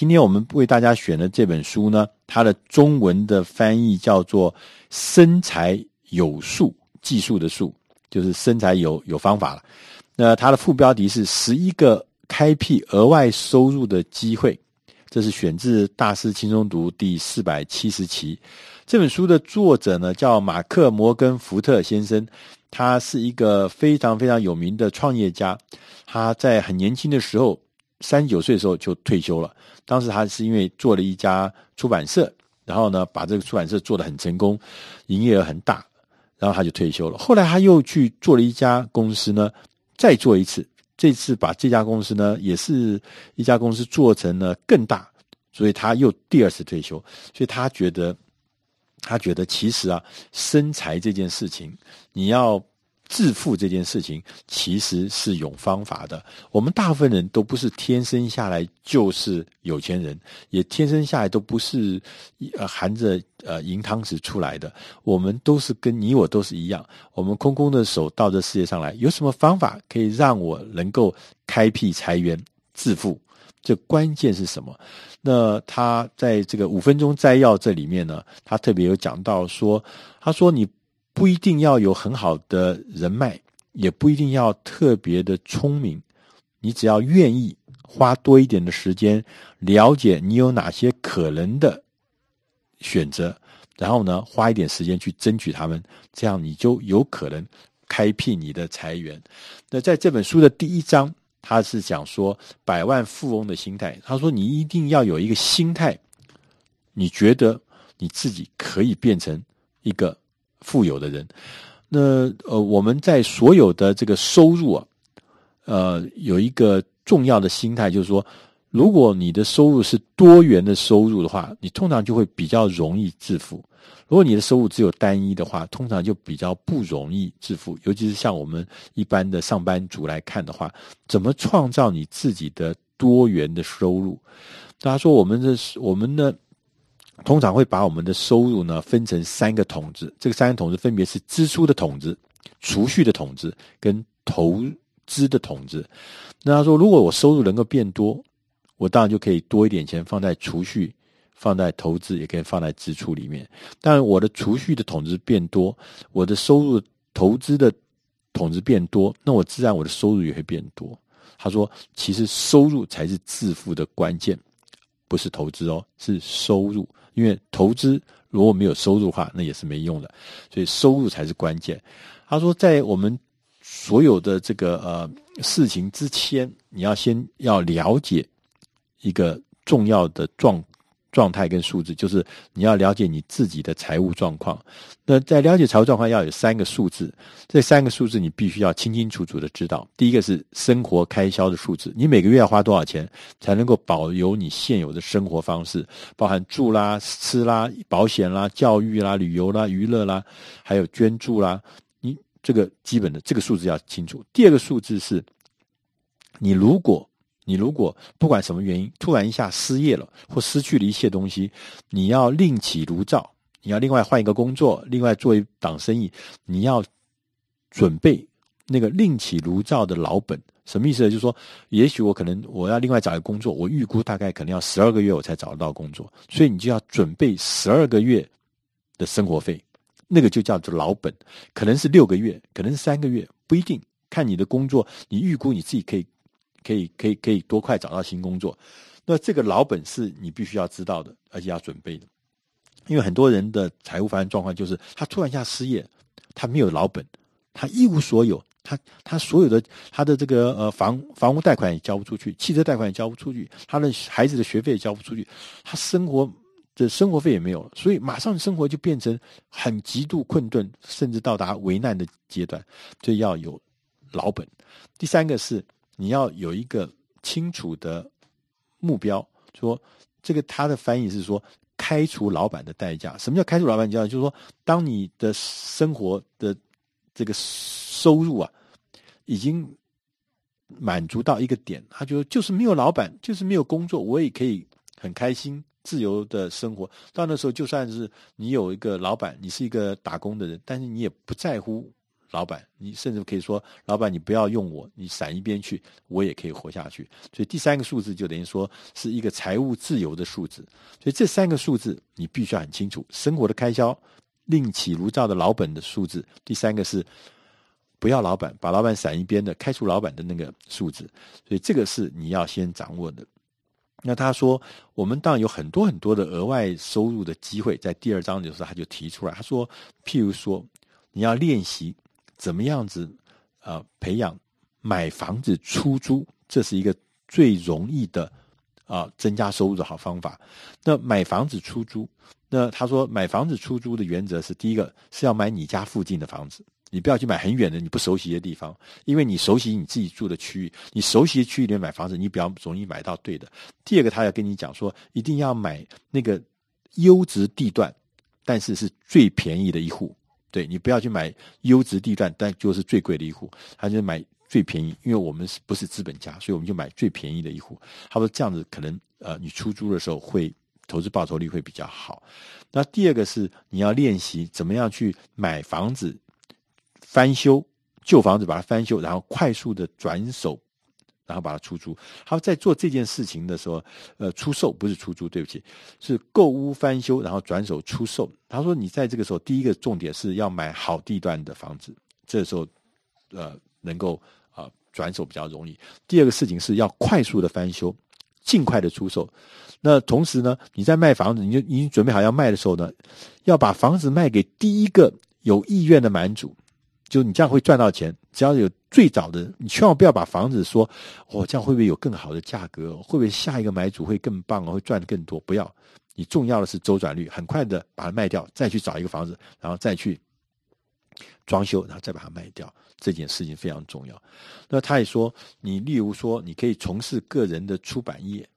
今天我们为大家选的这本书呢，它的中文的翻译叫做《身材有术》，技术的术，就是身材有有方法了。那它的副标题是“十一个开辟额外收入的机会”，这是选自《大师轻松读》第四百七十期。这本书的作者呢，叫马克摩根福特先生，他是一个非常非常有名的创业家。他在很年轻的时候，三十九岁的时候就退休了。当时他是因为做了一家出版社，然后呢，把这个出版社做得很成功，营业额很大，然后他就退休了。后来他又去做了一家公司呢，再做一次，这次把这家公司呢，也是一家公司做成了更大，所以他又第二次退休。所以他觉得。他觉得，其实啊，生财这件事情，你要致富这件事情，其实是有方法的。我们大部分人都不是天生下来就是有钱人，也天生下来都不是呃含着呃银汤匙出来的。我们都是跟你我都是一样，我们空空的手到这世界上来，有什么方法可以让我能够开辟财源致富？这关键是什么？那他在这个五分钟摘要这里面呢，他特别有讲到说，他说你不一定要有很好的人脉，也不一定要特别的聪明，你只要愿意花多一点的时间了解你有哪些可能的选择，然后呢，花一点时间去争取他们，这样你就有可能开辟你的财源。那在这本书的第一章。他是讲说百万富翁的心态。他说：“你一定要有一个心态，你觉得你自己可以变成一个富有的人。那呃，我们在所有的这个收入啊，呃，有一个重要的心态，就是说，如果你的收入是多元的收入的话，你通常就会比较容易致富。”如果你的收入只有单一的话，通常就比较不容易致富。尤其是像我们一般的上班族来看的话，怎么创造你自己的多元的收入？大家说，我们的我们呢，通常会把我们的收入呢分成三个桶子，这个三个桶子分别是支出的桶子、储蓄的桶子跟投资的桶子。那他说，如果我收入能够变多，我当然就可以多一点钱放在储蓄。放在投资也可以放在支出里面，但我的储蓄的桶子变多，我的收入投资的桶子变多，那我自然我的收入也会变多。他说，其实收入才是致富的关键，不是投资哦，是收入。因为投资如果没有收入的话，那也是没用的，所以收入才是关键。他说，在我们所有的这个呃事情之前，你要先要了解一个重要的状。状态跟数字，就是你要了解你自己的财务状况。那在了解财务状况，要有三个数字，这三个数字你必须要清清楚楚的知道。第一个是生活开销的数字，你每个月要花多少钱才能够保有你现有的生活方式，包含住啦、吃啦、保险啦、教育啦、旅游啦、娱乐啦，还有捐助啦。你这个基本的这个数字要清楚。第二个数字是，你如果你如果不管什么原因突然一下失业了，或失去了一些东西，你要另起炉灶，你要另外换一个工作，另外做一档生意，你要准备那个另起炉灶的老本。什么意思呢？就是说，也许我可能我要另外找一个工作，我预估大概可能要十二个月我才找得到工作，所以你就要准备十二个月的生活费，那个就叫做老本，可能是六个月，可能是三个月，不一定，看你的工作，你预估你自己可以。可以可以可以多快找到新工作？那这个老本是你必须要知道的，而且要准备的。因为很多人的财务发生状况就是，他突然一下失业，他没有老本，他一无所有，他他所有的他的这个呃房房屋贷款也交不出去，汽车贷款也交不出去，他的孩子的学费也交不出去，他生活的生活费也没有了，所以马上生活就变成很极度困顿，甚至到达危难的阶段，所以要有老本。第三个是。你要有一个清楚的目标，说这个他的翻译是说开除老板的代价。什么叫开除老板代价？就是说，当你的生活的这个收入啊，已经满足到一个点，他就就是没有老板，就是没有工作，我也可以很开心自由的生活。到那时候，就算是你有一个老板，你是一个打工的人，但是你也不在乎老板，你甚至可以说，老板你不要用我，你闪一边去，我也可以活下去。所以第三个数字就等于说是一个财务自由的数字。所以这三个数字你必须要很清楚：生活的开销、另起炉灶的老本的数字，第三个是不要老板，把老板闪一边的开除老板的那个数字。所以这个是你要先掌握的。那他说，我们当然有很多很多的额外收入的机会，在第二章的时候他就提出来，他说，譬如说你要练习。怎么样子？呃，培养买房子出租，这是一个最容易的啊、增加收入的好方法。那买房子出租，那他说买房子出租的原则是：第一个是要买你家附近的房子，你不要去买很远的你不熟悉的地方，因为你熟悉你自己住的区域，你熟悉的区域里面买房子，你比较容易买到对的。第二个，他要跟你讲说，一定要买那个优质地段，但是是最便宜的一户。对，你不要去买优质地段，但就是最贵的一户，他就买最便宜，因为我们是不是资本家，所以我们就买最便宜的一户。他说这样子可能呃，你出租的时候会投资报酬率会比较好。那第二个是你要练习怎么样去买房子翻修旧房子，把它翻修，然后快速的转手。然后把它出租。他在做这件事情的时候，呃，出售不是出租，对不起，是购屋翻修，然后转手出售。他说，你在这个时候，第一个重点是要买好地段的房子，这时候，呃，能够啊、呃、转手比较容易。第二个事情是要快速的翻修，尽快的出售。那同时呢，你在卖房子，你就已经准备好要卖的时候呢，要把房子卖给第一个有意愿的买主。就你这样会赚到钱，只要有最早的，你千万不要把房子说，哦，这样会不会有更好的价格？会不会下一个买主会更棒，会赚更多？不要，你重要的是周转率，很快的把它卖掉，再去找一个房子，然后再去装修，然后再把它卖掉，这件事情非常重要。那他也说，你例如说，你可以从事个人的出版业，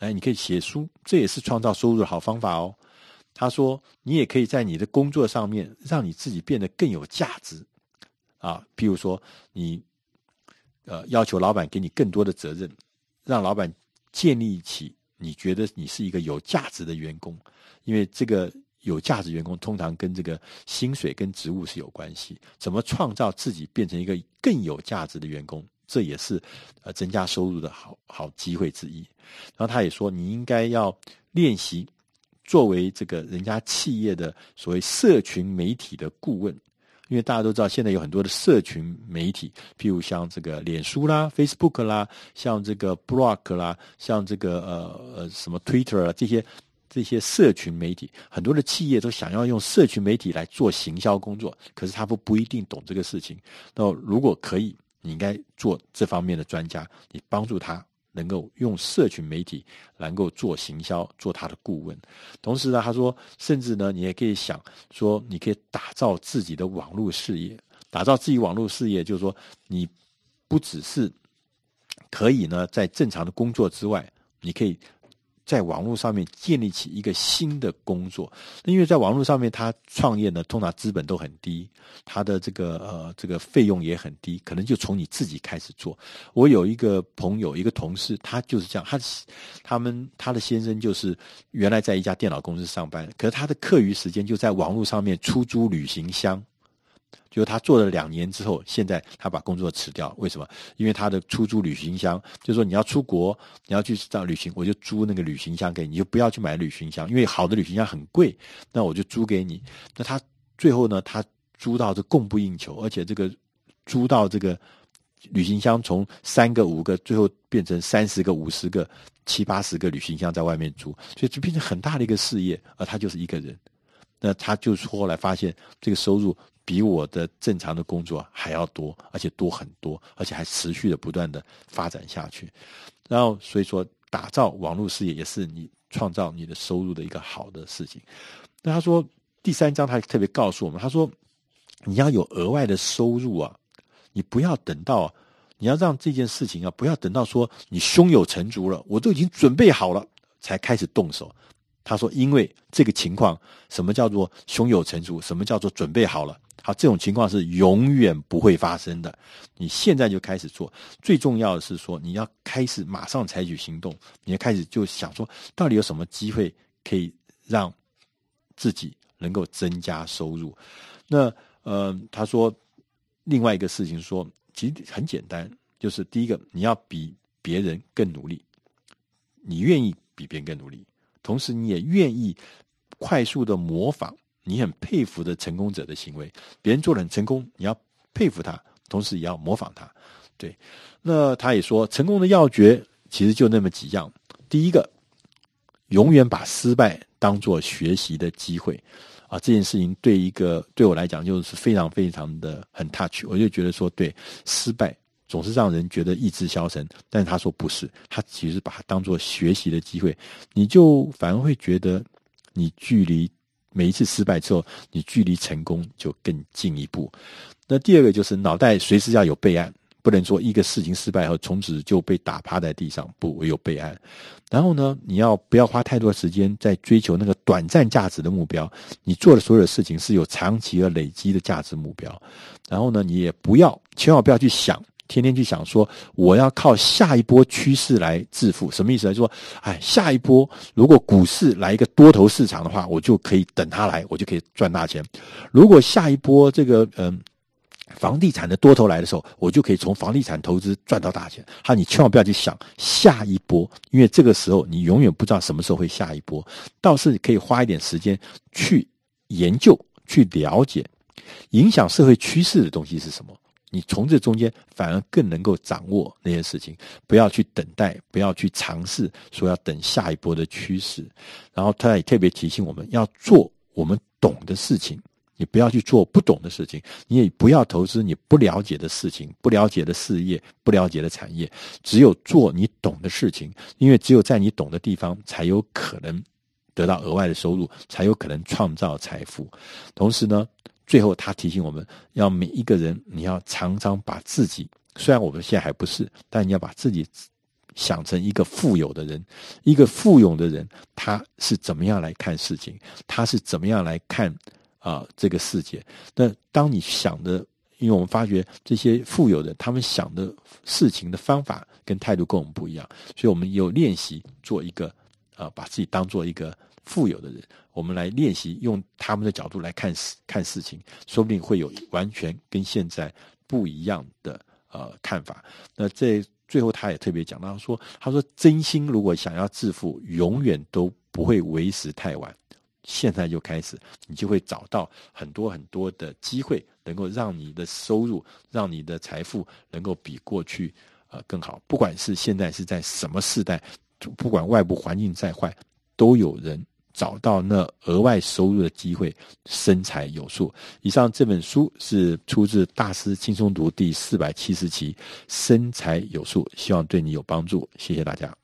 哎，你可以写书，这也是创造收入的好方法哦。他说，你也可以在你的工作上面，让你自己变得更有价值。啊，譬如说你，呃，要求老板给你更多的责任，让老板建立起你觉得你是一个有价值的员工，因为这个有价值员工通常跟这个薪水跟职务是有关系。怎么创造自己变成一个更有价值的员工，这也是呃增加收入的好好机会之一。然后他也说，你应该要练习作为这个人家企业的所谓社群媒体的顾问。因为大家都知道，现在有很多的社群媒体，譬如像这个脸书啦、Facebook 啦，像这个 Blog 啦，像这个呃呃什么 Twitter 啊，这些这些社群媒体，很多的企业都想要用社群媒体来做行销工作，可是他不不一定懂这个事情。那如果可以，你应该做这方面的专家，你帮助他。能够用社群媒体能够做行销，做他的顾问。同时呢，他说，甚至呢，你也可以想说，你可以打造自己的网络事业。打造自己网络事业，就是说，你不只是可以呢，在正常的工作之外，你可以。在网络上面建立起一个新的工作，因为在网络上面他创业呢，通常资本都很低，他的这个呃这个费用也很低，可能就从你自己开始做。我有一个朋友，一个同事，他就是这样，他他们他的先生就是原来在一家电脑公司上班，可是他的课余时间就在网络上面出租旅行箱。就是他做了两年之后，现在他把工作辞掉。为什么？因为他的出租旅行箱，就是说你要出国，你要去到旅行，我就租那个旅行箱给你，你就不要去买旅行箱，因为好的旅行箱很贵，那我就租给你。那他最后呢，他租到这供不应求，而且这个租到这个旅行箱从三个五个，最后变成三十个、五十个、七八十个旅行箱在外面租，所以就变成很大的一个事业。而他就是一个人，那他就是后来发现这个收入。比我的正常的工作还要多，而且多很多，而且还持续的不断的发展下去。然后，所以说，打造网络事业也是你创造你的收入的一个好的事情。那他说，第三章他特别告诉我们，他说，你要有额外的收入啊，你不要等到，你要让这件事情啊，不要等到说你胸有成竹了，我都已经准备好了才开始动手。他说，因为这个情况，什么叫做胸有成竹？什么叫做准备好了？好，这种情况是永远不会发生的。你现在就开始做，最重要的是说，你要开始马上采取行动。你要开始就想说，到底有什么机会可以让自己能够增加收入？那呃，他说，另外一个事情说，其实很简单，就是第一个，你要比别人更努力，你愿意比别人更努力，同时你也愿意快速的模仿你很佩服的成功者的行为，别人做得很成功，你要佩服他，同时也要模仿他。对，那他也说，成功的要诀其实就那么几样，第一个，永远把失败当做学习的机会。啊，这件事情对一个对我来讲就是非常非常的很 touch，我就觉得说，对，失败总是让人觉得意志消沉，但是他说不是，他其实把它当做学习的机会，你就反而会觉得你距离每一次失败之后，你距离成功就更进一步。那第二个就是脑袋随时要有备案。不能说一个事情失败后从此就被打趴在地上，不，我有备案。然后呢，你要不要花太多时间在追求那个短暂价值的目标？你做的所有的事情是有长期而累积的价值目标。然后呢，你也不要，千万不要去想，天天去想说我要靠下一波趋势来致富。什么意思来说，哎，下一波如果股市来一个多头市场的话，我就可以等它来，我就可以赚大钱。如果下一波这个嗯。房地产的多头来的时候，我就可以从房地产投资赚到大钱。好，你千万不要去想下一波，因为这个时候你永远不知道什么时候会下一波。倒是可以花一点时间去研究、去了解影响社会趋势的东西是什么。你从这中间反而更能够掌握那些事情。不要去等待，不要去尝试说要等下一波的趋势。然后他也特别提醒我们要做我们懂的事情。你不要去做不懂的事情，你也不要投资你不了解的事情、不了解的事业、不了解的产业。只有做你懂的事情，因为只有在你懂的地方，才有可能得到额外的收入，才有可能创造财富。同时呢，最后他提醒我们要每一个人，你要常常把自己，虽然我们现在还不是，但你要把自己想成一个富有的人。一个富有的人，他是怎么样来看事情？他是怎么样来看？啊，这个世界。那当你想的，因为我们发觉这些富有的，他们想的事情的方法跟态度跟我们不一样，所以我们有练习做一个啊，把自己当做一个富有的人。我们来练习用他们的角度来看事看事情，说不定会有完全跟现在不一样的呃看法。那这最后他也特别讲到说，他说真心如果想要致富，永远都不会为时太晚。现在就开始，你就会找到很多很多的机会，能够让你的收入、让你的财富能够比过去呃更好。不管是现在是在什么时代，不管外部环境再坏，都有人找到那额外收入的机会，身财有术。以上这本书是出自《大师轻松读》第四百七十期，《身财有术》，希望对你有帮助。谢谢大家。